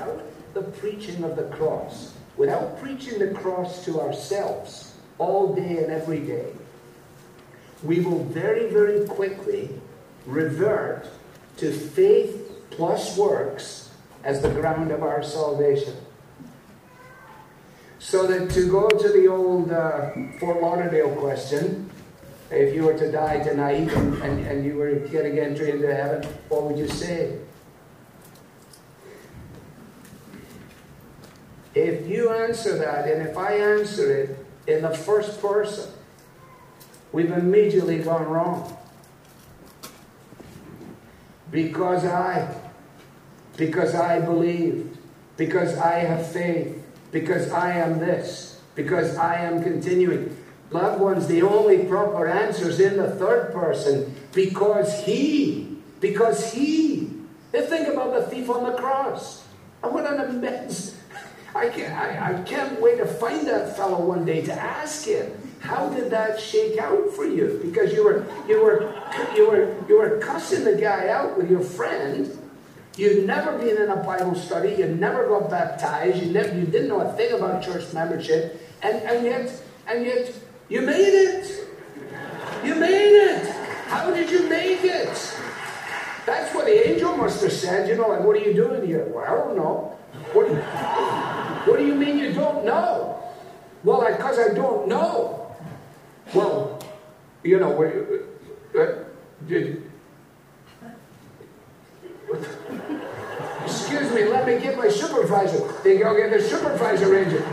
without the preaching of the cross, without preaching the cross to ourselves all day and every day, we will very, very quickly revert to faith plus works as the ground of our salvation. So that to go to the old uh, Fort Lauderdale question, if you were to die tonight and, and, and you were getting entry into heaven, what would you say? If you answer that, and if I answer it in the first person, we've immediately gone wrong. Because I, because I believed, because I have faith, because I am this, because I am continuing. Loved ones, the only proper answer is in the third person, because he, because he. They think about the thief on the cross. What an immense I can't, I, I can't wait to find that fellow one day to ask him, how did that shake out for you? Because you were, you were, you were, you were cussing the guy out with your friend. You'd never been in a Bible study. You never got baptized. You, never, you didn't know a thing about church membership. And, and yet, and yet, you made it. You made it. How did you make it? That's what the angel must have said. You know, like, what are you doing here? Well, I don't know. What do you, what do you mean you don't know? Well, because I, I, don't know. Well, you know, uh, did, excuse me, let me get my supervisor. They go get the supervisor ranger.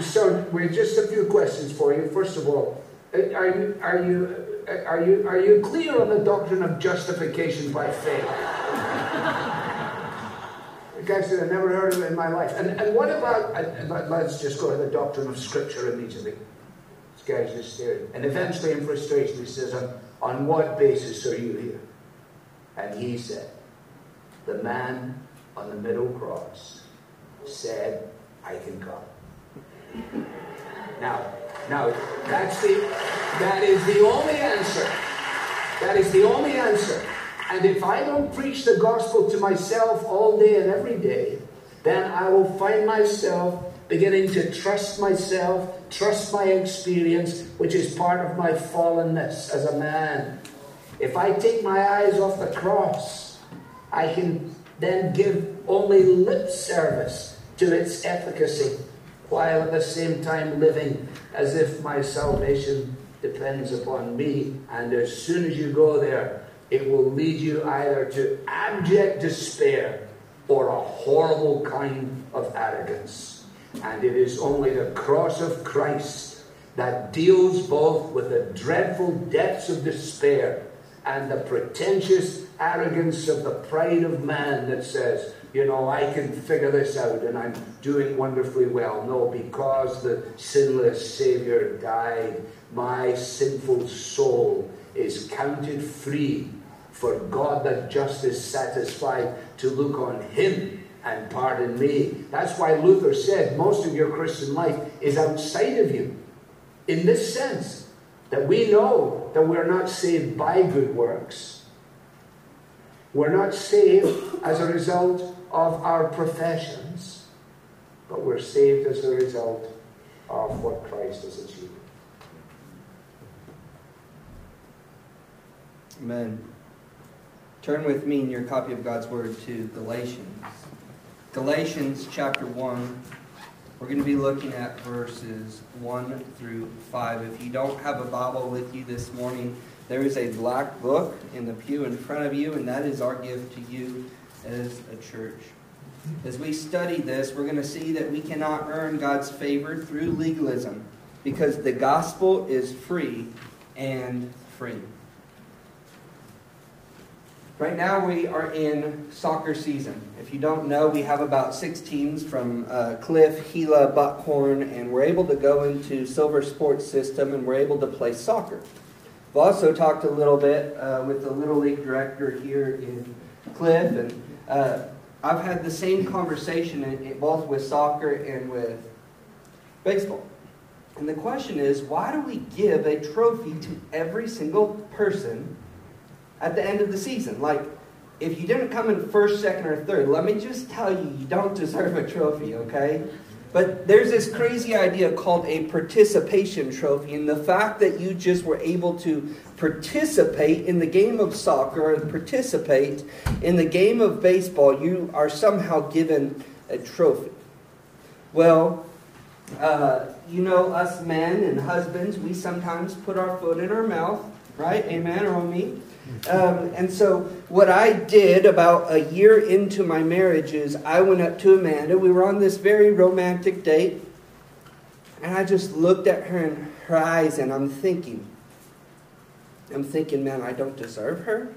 So, we just a few questions for you. First of all, uh, are you, are you, uh, are you, are you clear on the doctrine of justification by faith? Guy said, I've never heard of in my life. And, and what about, let's just go to the doctrine of Scripture immediately. This guy's just staring. And eventually, in frustration, he says, on, on what basis are you here? And he said, The man on the middle cross said, I can come. Now, now that's the that is the only answer. That is the only answer. And if I don't preach the gospel to myself all day and every day, then I will find myself beginning to trust myself, trust my experience, which is part of my fallenness as a man. If I take my eyes off the cross, I can then give only lip service to its efficacy, while at the same time living as if my salvation depends upon me. And as soon as you go there, it will lead you either to abject despair or a horrible kind of arrogance. And it is only the cross of Christ that deals both with the dreadful depths of despair and the pretentious arrogance of the pride of man that says, you know, I can figure this out and I'm doing wonderfully well. No, because the sinless Savior died, my sinful soul is counted free for God that justice satisfied to look on him and pardon me. That's why Luther said most of your Christian life is outside of you. In this sense, that we know that we're not saved by good works. We're not saved as a result of our professions, but we're saved as a result of what Christ has achieved. Amen. Turn with me in your copy of God's Word to Galatians. Galatians chapter 1. We're going to be looking at verses 1 through 5. If you don't have a Bible with you this morning, there is a black book in the pew in front of you, and that is our gift to you as a church. As we study this, we're going to see that we cannot earn God's favor through legalism because the gospel is free and free. Right now we are in soccer season. If you don't know, we have about six teams from uh, Cliff, Gila, Buckhorn, and we're able to go into Silver Sports System and we're able to play soccer. We've also talked a little bit uh, with the Little League director here in Cliff, and uh, I've had the same conversation in, in both with soccer and with baseball. And the question is, why do we give a trophy to every single person at the end of the season. Like, if you didn't come in first, second, or third, let me just tell you, you don't deserve a trophy, okay? But there's this crazy idea called a participation trophy, and the fact that you just were able to participate in the game of soccer and participate in the game of baseball, you are somehow given a trophy. Well, uh, you know, us men and husbands, we sometimes put our foot in our mouth, right? Amen, or me. Um, and so, what I did about a year into my marriage is I went up to Amanda. We were on this very romantic date. And I just looked at her in her eyes and I'm thinking, I'm thinking, man, I don't deserve her.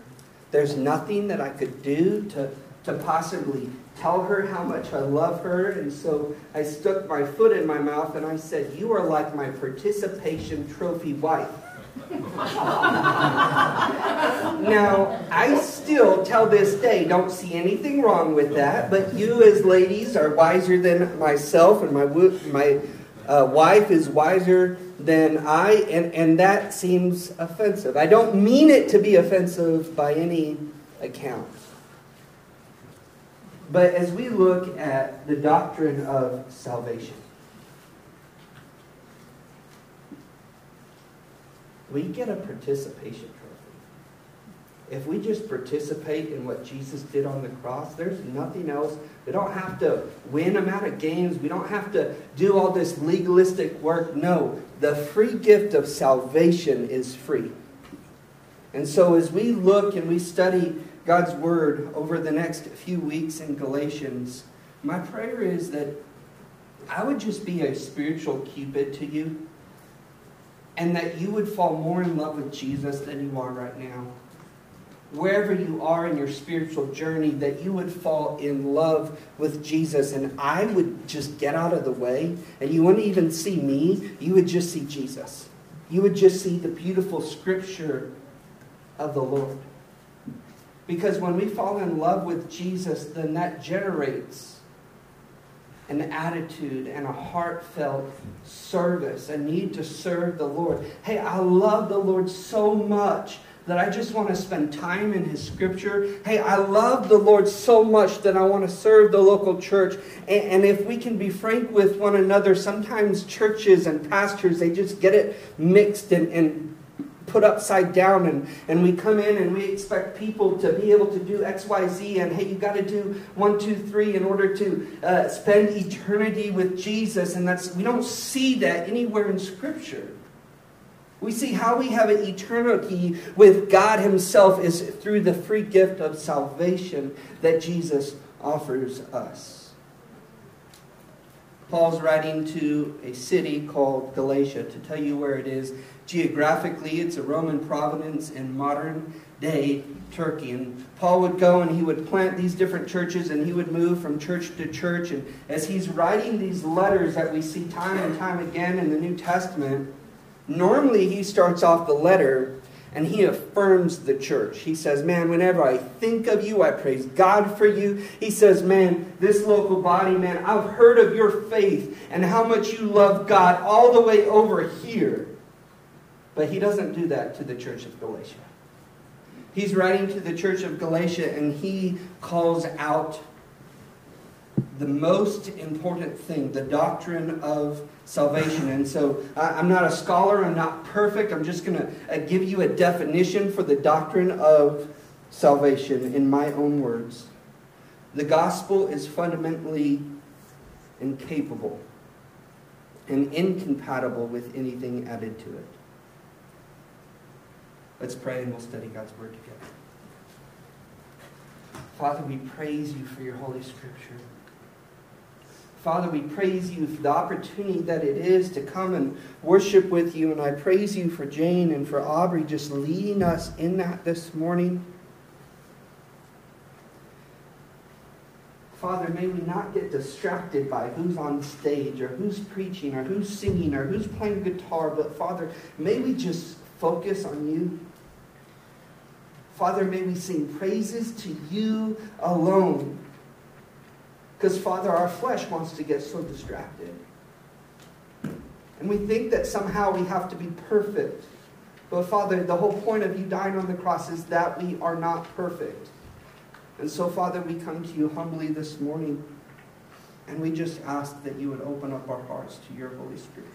There's nothing that I could do to, to possibly tell her how much I love her. And so I stuck my foot in my mouth and I said, You are like my participation trophy wife. Now, I still, till this day, don't see anything wrong with that, but you as ladies are wiser than myself, and my, my uh, wife is wiser than I, and, and that seems offensive. I don't mean it to be offensive by any account. But as we look at the doctrine of salvation, we get a participation trophy. If we just participate in what Jesus did on the cross, there's nothing else. We don't have to win amount of games. We don't have to do all this legalistic work. No, the free gift of salvation is free. And so as we look and we study God's word over the next few weeks in Galatians, my prayer is that I would just be a spiritual cupid to you and that you would fall more in love with Jesus than you are right now. Wherever you are in your spiritual journey, that you would fall in love with Jesus, and I would just get out of the way, and you wouldn't even see me, you would just see Jesus. You would just see the beautiful scripture of the Lord. Because when we fall in love with Jesus, then that generates an attitude and a heartfelt service, a need to serve the Lord. Hey, I love the Lord so much that I just want to spend time in His Scripture. Hey, I love the Lord so much that I want to serve the local church. And, and, if we can be frank with one another, sometimes churches and pastors, they just get it mixed and, and put upside down and, and we come in and we expect people to be able to do xyz and hey you got to do one two three in order to uh, spend eternity with jesus. And that's we don't see that anywhere in scripture. We see how we have an eternity with god himself is through the free gift of salvation that jesus offers us paul's writing to a city called galatia to tell you where it is Geographically, it's a Roman province in modern day Turkey. And Paul would go and he would plant these different churches and he would move from church to church. And as he's writing these letters that we see time and time again in the New Testament, normally he starts off the letter and he affirms the church. He says, Man, whenever I think of you, I praise God for you. He says, Man, this local body, man, I've heard of your faith and how much you love God all the way over here. But he doesn't do that to the church of Galatia. He's writing to the church of Galatia and he calls out the most important thing, the doctrine of salvation. And so I'm not a scholar, I'm not perfect. I'm just going to uh, give you a definition for the doctrine of salvation in my own words. The gospel is fundamentally incapable and incompatible with anything added to it. Let's pray and we'll study God's Word together. Father, we praise you for your Holy Scripture. Father, we praise you for the opportunity that it is to come and worship with you. And I praise you for Jane and for Aubrey just leading us in that this morning. Father, may we not get distracted by who's on stage or who's preaching or who's singing or who's playing guitar, but Father, may we just focus on you. Father, may we sing praises to you alone. Because, Father, our flesh wants to get so distracted. And we think that somehow we have to be perfect. But, Father, the whole point of you dying on the cross is that we are not perfect. And so, Father, we come to you humbly this morning, and we just ask that you would open up our hearts to your Holy Scripture.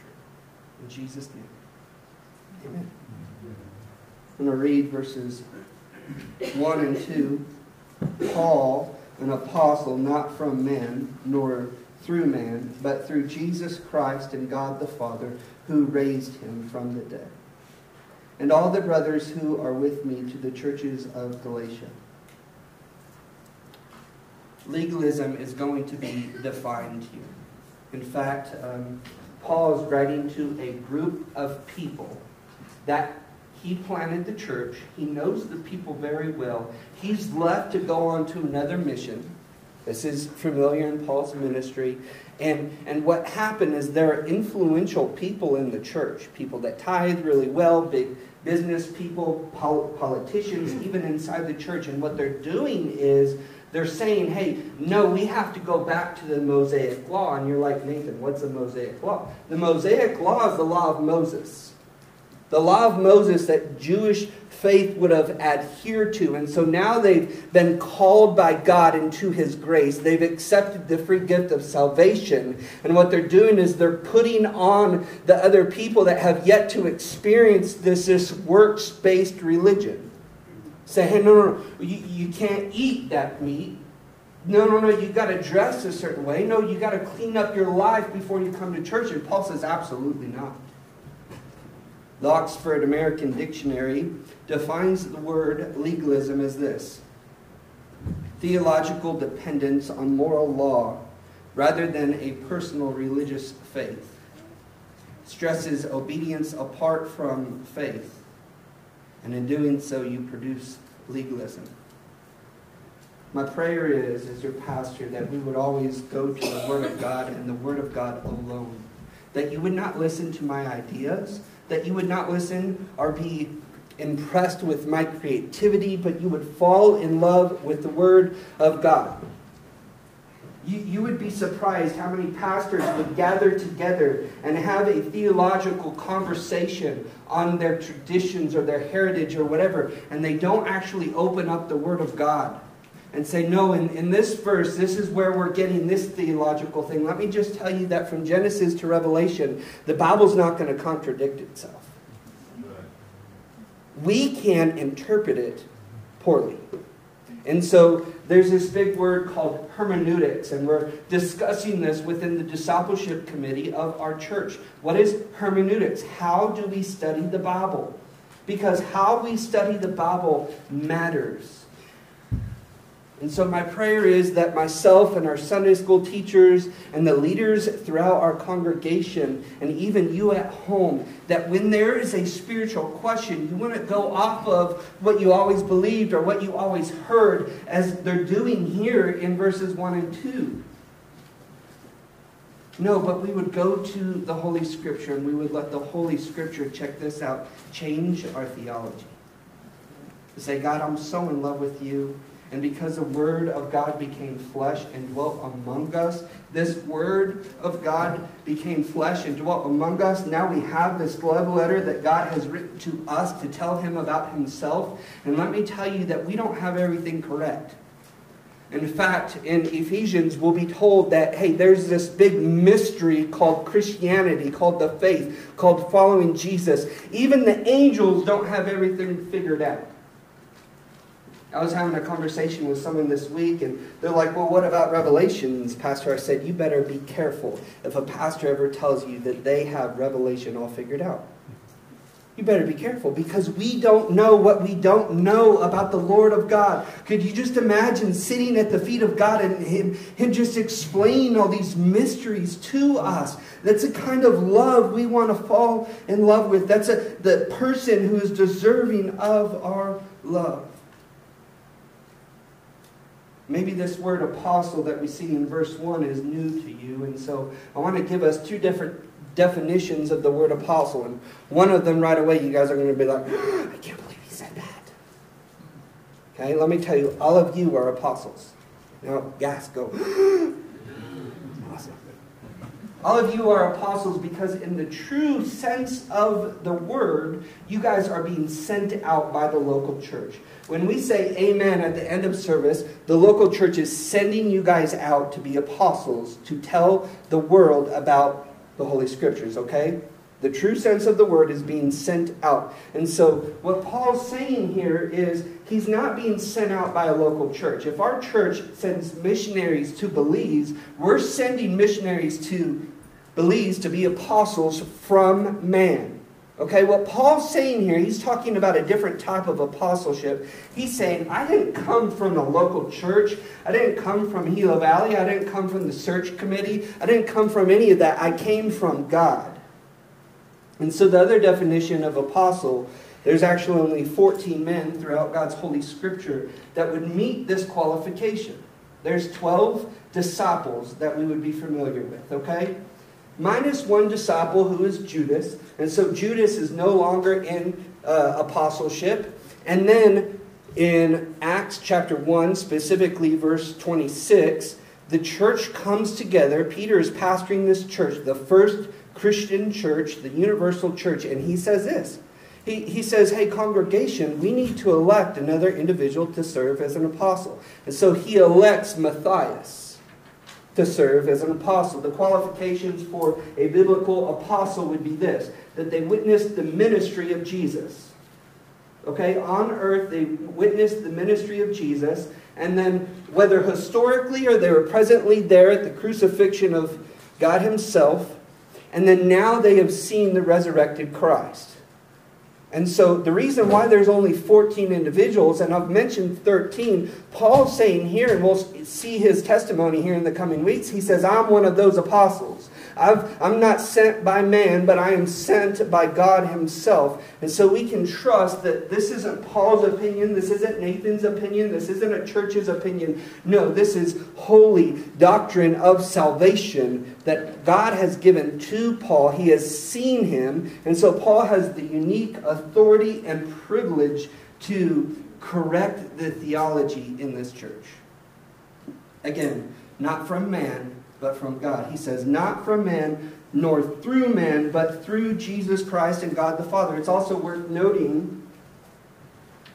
In Jesus' name. Amen. I'm going to read verses 1 and 2. Paul, an apostle, not from men, nor through man, but through Jesus Christ and God the Father, who raised him from the dead. And all the brothers who are with me to the churches of Galatia. Legalism is going to be defined here. In fact, um, Paul is writing to a group of people that he planted the church. He knows the people very well. He's left to go on to another mission. This is familiar in Paul's ministry. And, and what happened is there are influential people in the church, people that tithe really well, big business people, pol- politicians, even inside the church. And what they're doing is they're saying, hey, no, we have to go back to the Mosaic law. And you're like, Nathan, what's the Mosaic law? The Mosaic law is the law of Moses. The law of Moses that Jewish faith would have adhered to. And so now they've been called by God into His grace. They've accepted the free gift of salvation. And what they're doing is they're putting on the other people that have yet to experience this, this works based religion. Say, hey, no, no, no, you, you can't eat that meat. No, no, no, you got to dress a certain way. No, you got to clean up your life before you come to church. And Paul says, absolutely not. The Oxford American Dictionary defines the word legalism as this theological dependence on moral law rather than a personal religious faith. Stresses obedience apart from faith. And in doing so, you produce legalism. My prayer is, as your pastor, that we would always go to the Word of God and the Word of God alone. That you would not listen to my ideas, that you would not listen or be impressed with my creativity, but you would fall in love with the Word of God. You, you would be surprised how many pastors would gather together and have a theological conversation on their traditions or their heritage or whatever, and they don't actually open up the Word of God and say, No, in, in this verse, this is where we're getting this theological thing. Let me just tell you that from Genesis to Revelation, the Bible's not going to contradict itself. We can interpret it poorly. And so there's this big word called hermeneutics, and we're discussing this within the discipleship committee of our church. What is hermeneutics? How do we study the Bible? Because how we study the Bible matters. And so, my prayer is that myself and our Sunday school teachers and the leaders throughout our congregation, and even you at home, that when there is a spiritual question, you wouldn't go off of what you always believed or what you always heard, as they're doing here in verses 1 and 2. No, but we would go to the Holy Scripture and we would let the Holy Scripture, check this out, change our theology. Say, God, I'm so in love with you. And because the Word of God became flesh and dwelt among us, this Word of God became flesh and dwelt among us. Now we have this love letter that God has written to us to tell Him about Himself. And let me tell you that we don't have everything correct. In fact, in Ephesians, we'll be told that, hey, there's this big mystery called Christianity, called the faith, called following Jesus. Even the angels don't have everything figured out. I was having a conversation with someone this week, and they're like, Well, what about Revelations, Pastor? I said, You better be careful if a pastor ever tells you that they have Revelation all figured out. You better be careful because we don't know what we don't know about the Lord of God. Could you just imagine sitting at the feet of God and Him, him just explaining all these mysteries to us? That's a kind of love we want to fall in love with. That's a, the person who is deserving of our love. Maybe this word apostle that we see in verse 1 is new to you. And so I want to give us two different definitions of the word apostle. And one of them right away, you guys are going to be like, I can't believe he said that. Okay, let me tell you, all of you are apostles. Now, gas, go. All of you are apostles because, in the true sense of the word, you guys are being sent out by the local church. When we say amen at the end of service, the local church is sending you guys out to be apostles, to tell the world about the Holy Scriptures, okay? The true sense of the word is being sent out. And so, what Paul's saying here is he's not being sent out by a local church. If our church sends missionaries to Belize, we're sending missionaries to Belize to be apostles from man. Okay, what Paul's saying here, he's talking about a different type of apostleship. He's saying, I didn't come from the local church. I didn't come from Gila Valley. I didn't come from the search committee. I didn't come from any of that. I came from God. And so the other definition of apostle, there's actually only 14 men throughout God's Holy Scripture that would meet this qualification. There's 12 disciples that we would be familiar with, okay? Minus one disciple who is Judas. And so Judas is no longer in uh, apostleship. And then in Acts chapter 1, specifically verse 26, the church comes together. Peter is pastoring this church, the first Christian church, the universal church, and he says this. He, he says, Hey, congregation, we need to elect another individual to serve as an apostle. And so he elects Matthias to serve as an apostle. The qualifications for a biblical apostle would be this that they witnessed the ministry of Jesus. Okay, on earth, they witnessed the ministry of Jesus, and then whether historically or they were presently there at the crucifixion of God Himself, and then now they have seen the resurrected Christ. And so the reason why there's only 14 individuals, and I've mentioned 13, Paul's saying here, and we'll see his testimony here in the coming weeks, he says, I'm one of those apostles. I've, I'm not sent by man, but I am sent by God Himself. And so we can trust that this isn't Paul's opinion, this isn't Nathan's opinion, this isn't a church's opinion. No, this is holy doctrine of salvation that God has given to Paul. He has seen him, and so Paul has the unique authority and privilege to correct the theology in this church. Again, not from man, but from God. He says, not from man, nor through man, but through Jesus Christ and God the Father. It's also worth noting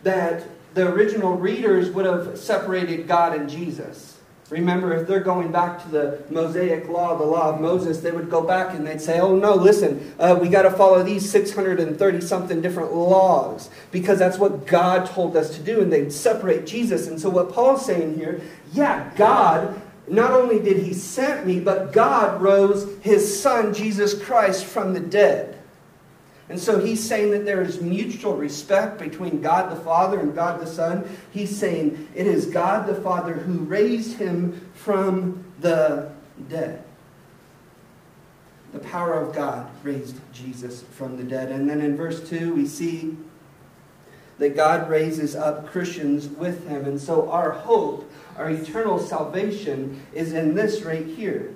that the original readers would have separated God and Jesus. Remember, if they're going back to the Mosaic law, the law of Moses, they would go back and they'd say, oh, no, listen, uh, we got to follow these 630 something different laws because that's what God told us to do. And they'd separate Jesus. And so, what Paul's saying here, yeah, God not only did he send me, but God rose his son, Jesus Christ, from the dead. And so he's saying that there is mutual respect between God the Father and God the Son. He's saying it is God the Father who raised him from the dead. The power of God raised Jesus from the dead. And then in verse 2, we see that God raises up Christians with him. And so our hope our eternal salvation is in this right here.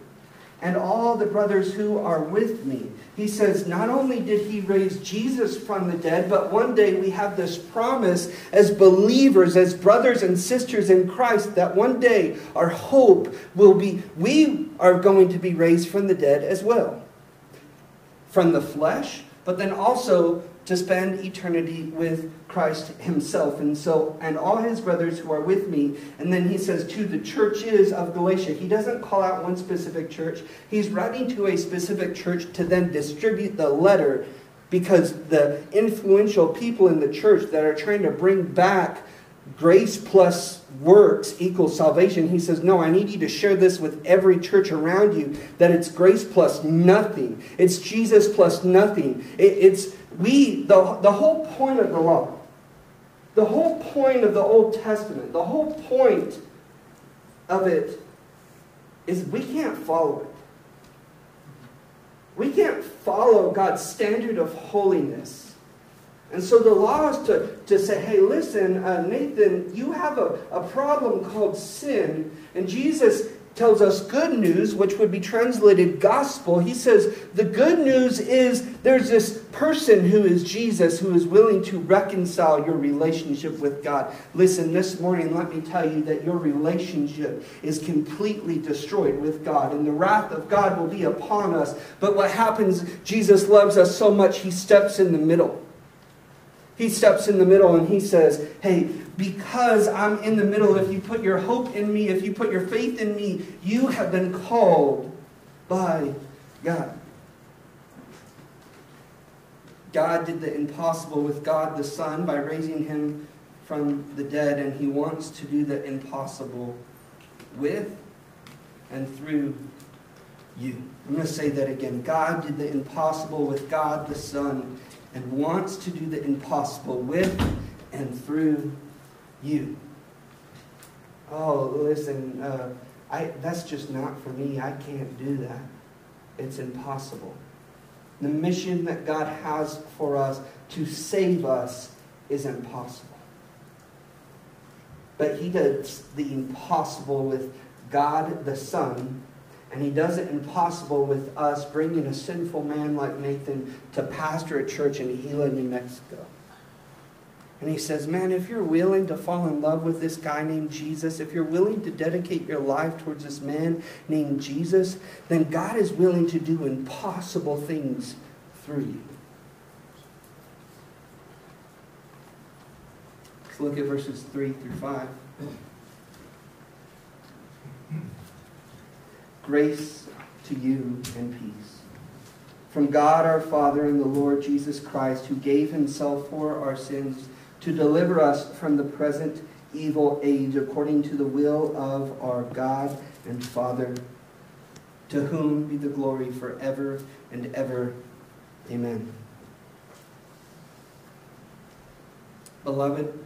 And all the brothers who are with me. He says, not only did he raise Jesus from the dead, but one day we have this promise as believers, as brothers and sisters in Christ, that one day our hope will be, we are going to be raised from the dead as well. From the flesh, but then also to spend eternity with Christ himself. And so, and all his brothers who are with me. And then he says, to the churches of Galatia. He doesn't call out one specific church. He's writing to a specific church to then distribute the letter because the influential people in the church that are trying to bring back grace plus works equals salvation. He says, No, I need you to share this with every church around you that it's grace plus nothing. It's Jesus plus nothing. It, it's we, the, the whole point of the law, the whole point of the Old Testament, the whole point of it is we can't follow it. We can't follow God's standard of holiness. And so the law is to, to say, hey, listen, uh, Nathan, you have a, a problem called sin. And Jesus tells us good news, which would be translated gospel. He says the good news is there's this person who is Jesus who is willing to reconcile your relationship with God. Listen, this morning, let me tell you that your relationship is completely destroyed with God, and the wrath of God will be upon us. But what happens, Jesus loves us so much, he steps in the middle. He steps in the middle and he says, Hey, because I'm in the middle, if you put your hope in me, if you put your faith in me, you have been called by God. God did the impossible with God the Son by raising him from the dead, and he wants to do the impossible with and through you. I'm going to say that again. God did the impossible with God the Son and wants to do the impossible with and through you. Oh, listen, uh, I, that's just not for me. I can't do that. It's impossible. The mission that God has for us to save us is impossible. But He does the impossible with God the Son and he does it impossible with us bringing a sinful man like Nathan to pastor a church in Gila, New Mexico. And he says, Man, if you're willing to fall in love with this guy named Jesus, if you're willing to dedicate your life towards this man named Jesus, then God is willing to do impossible things through you. Let's look at verses 3 through 5. Grace to you and peace. From God our Father and the Lord Jesus Christ, who gave himself for our sins to deliver us from the present evil age according to the will of our God and Father, to whom be the glory forever and ever. Amen. Beloved,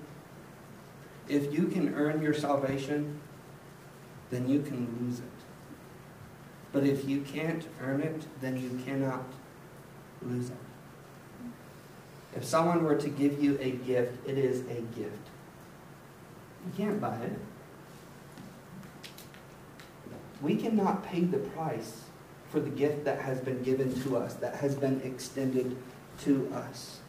if you can earn your salvation, then you can lose it. But if you can't earn it, then you cannot lose it. If someone were to give you a gift, it is a gift. You can't buy it. We cannot pay the price for the gift that has been given to us, that has been extended to us.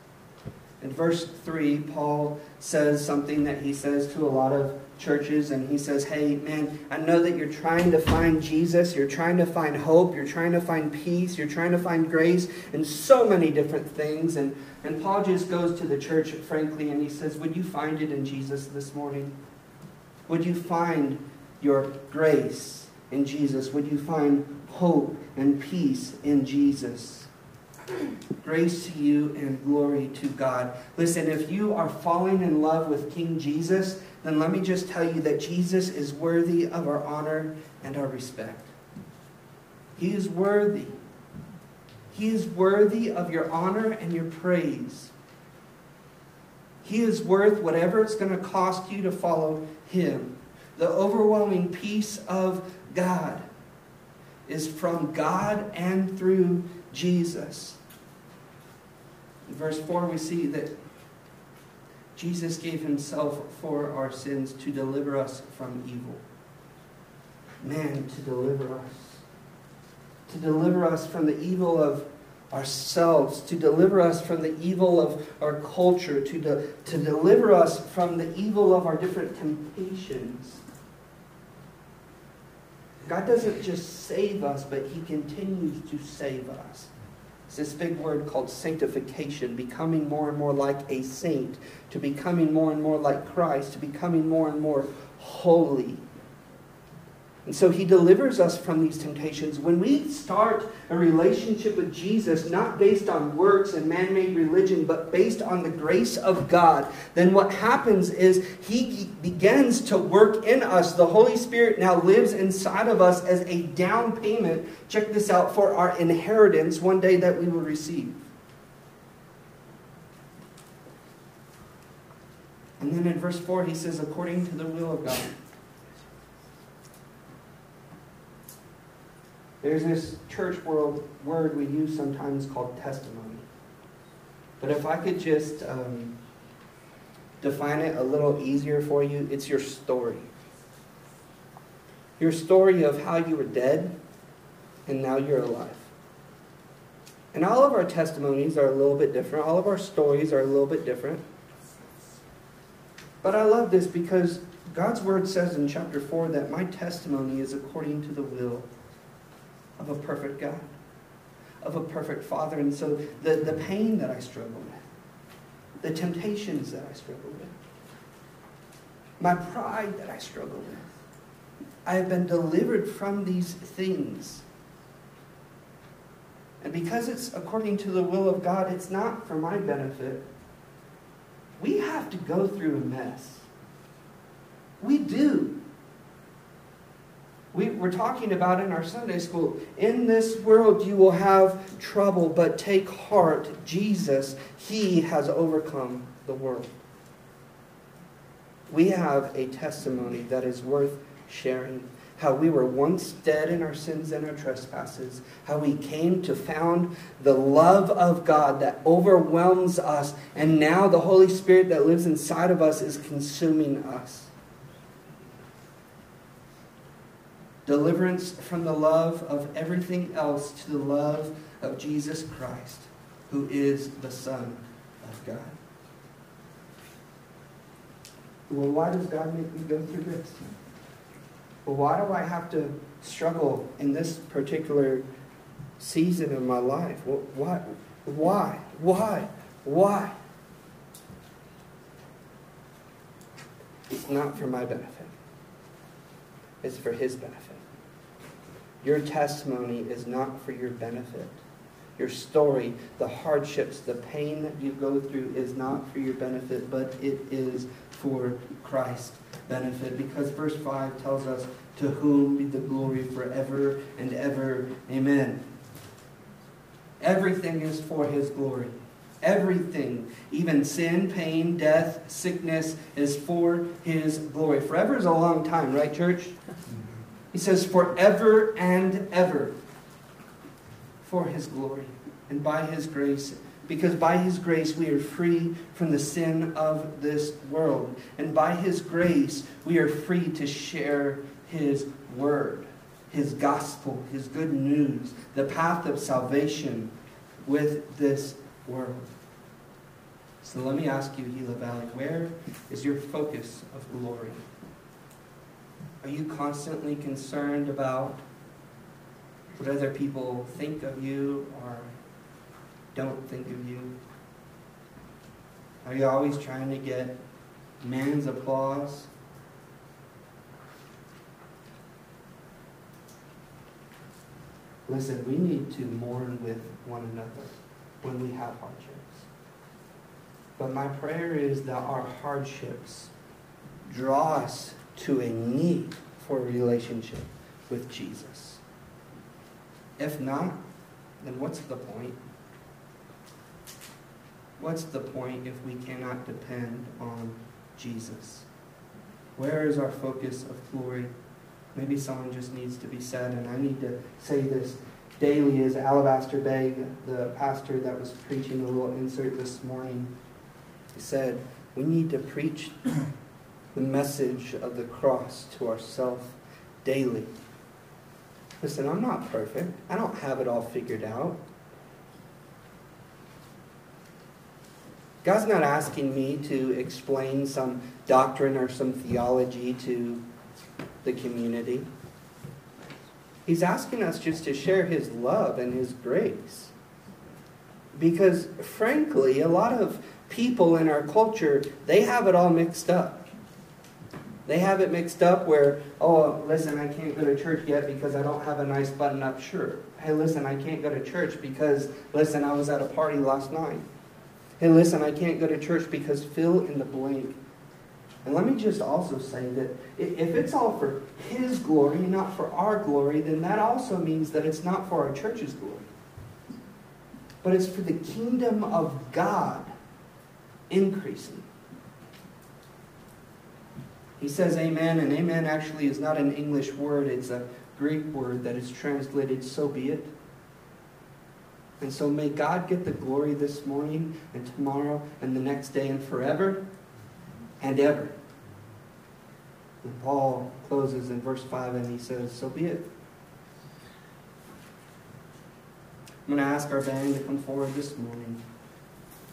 In verse 3, Paul says something that he says to a lot of churches and he says, Hey, man, I know that you're trying to find Jesus, you're trying to find hope, you're trying to find peace, you're trying to find grace, and so many different things. And, and Paul just goes to the church, frankly, and he says, Would you find it in Jesus this morning? Would you find your grace in Jesus? Would you find hope and peace in Jesus? Grace to you and glory to God. Listen, if you are falling in love with King Jesus, then let me just tell you that Jesus is worthy of our honor and our respect. He is worthy. He is worthy of your honor and your praise. He is worth whatever it's going to cost you to follow Him. The overwhelming peace of God is from God and through Jesus. In verse 4, we see that Jesus gave himself for our sins to deliver us from evil. Man, to deliver us. To deliver us from the evil of ourselves, to deliver us from the evil of our culture, to, de- to deliver us from the evil of our different temptations. God doesn't just save us, but He continues to save us. It's this big word called sanctification, becoming more and more like a saint, to becoming more and more like Christ, to becoming more and more holy. And so he delivers us from these temptations. When we start a relationship with Jesus, not based on works and man made religion, but based on the grace of God, then what happens is he begins to work in us. The Holy Spirit now lives inside of us as a down payment, check this out, for our inheritance one day that we will receive. And then in verse 4, he says, according to the will of God. There's this church world word we use sometimes called testimony. But if I could just um, define it a little easier for you, it's your story. Your story of how you were dead and now you're alive. And all of our testimonies are a little bit different. All of our stories are a little bit different. But I love this because God's word says in chapter 4 that my testimony is according to the will of a perfect God, of a perfect Father. And so the, the pain that I struggle with, the temptations that I struggle with, my pride that I struggle with, I have been delivered from these things. And because it's according to the will of God, it's not for my benefit. We have to go through a mess. We do. We, we're talking about in our Sunday school in this world you will have trouble, but take heart. Jesus, He has overcome the world. We have a testimony that is worth sharing. How we were once dead in our sins and our trespasses, how we came to found the love of God that overwhelms us, and now the Holy Spirit that lives inside of us is consuming us. Deliverance from the love of everything else to the love of Jesus Christ, who is the Son of God. Well, why does God make me go through this? Well, why do I have to struggle in this particular season of my life? Why? Why? Why? Why? It's not for my benefit. It's for his benefit. Your testimony is not for your benefit. Your story, the hardships, the pain that you go through is not for your benefit, but it is for Christ's benefit. Because verse 5 tells us, To whom be the glory forever and ever. Amen. Everything is for his glory. Everything, even sin, pain, death, sickness, is for his glory. Forever is a long time, right, church? He says, forever and ever for his glory and by his grace. Because by his grace we are free from the sin of this world. And by his grace we are free to share his word, his gospel, his good news, the path of salvation with this world. So let me ask you, Gila Valley, where is your focus of glory? Are you constantly concerned about what other people think of you or don't think of you? Are you always trying to get man's applause? Listen, we need to mourn with one another when we have hardships. But my prayer is that our hardships draw us to a need for a relationship with Jesus. If not, then what's the point? What's the point if we cannot depend on Jesus? Where is our focus of glory? Maybe someone just needs to be said, and I need to say this daily as Alistair Begg, the pastor that was preaching a little insert this morning, he said, we need to preach the message of the cross to ourselves daily. Listen, I'm not perfect. I don't have it all figured out. God's not asking me to explain some doctrine or some theology to the community. He's asking us just to share His love and His grace. Because, frankly, a lot of people in our culture, they have it all mixed up. They have it mixed up where, oh, listen, I can't go to church yet because I don't have a nice button up shirt. Hey, listen, I can't go to church because, listen, I was at a party last night. Hey, listen, I can't go to church because fill in the blank. And let me just also say that if it's all for His glory, not for our glory, then that also means that it's not for our church's glory. But it's for the kingdom of God increasing. He says amen, and amen actually is not an English word, it's a Greek word that is translated so be it. And so may God get the glory this morning and tomorrow and the next day and forever and ever. And Paul closes in verse 5 and he says, So be it. I'm going to ask our band to come forward this morning.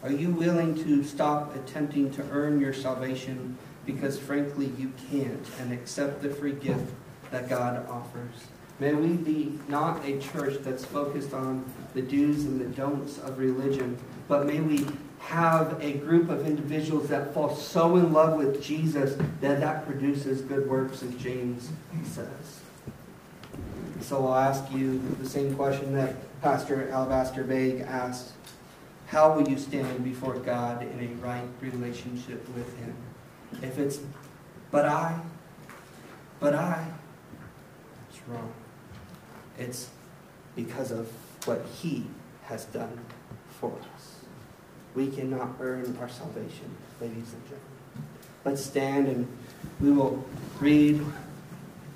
Are you willing to stop attempting to earn your salvation because, frankly, you can't and accept the free gift that God offers? May we be not a church that's focused on the do's and the don'ts of religion, but may we have a group of individuals that fall so in love with Jesus that that produces good works, as James says. So I'll ask you the same question that Pastor Alistair Begg asked. How will you stand before God in a right relationship with Him? If it's, but I, but I, it's wrong. It's because of what He has done for us. We cannot earn our salvation, ladies and gentlemen. Let's stand and we will read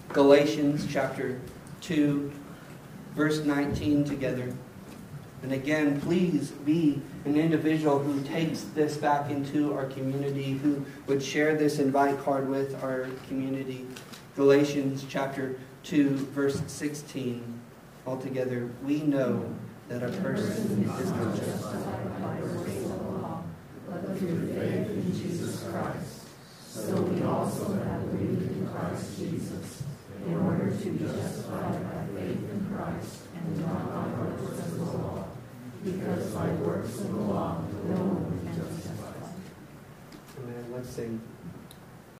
Galatians chapter 2, verse 19 together. And again, please be an individual who takes this back into our community, who would share this invite card with our community. Galatians chapter 2, verse 16. Altogether, we know that a person is not justified by works of the law, but through faith in Jesus Christ. So we also have believed in Christ Jesus, in order to be justified by faith in Christ, and not by works of the law because by works of the law no one can justify. Amen. Let's sing.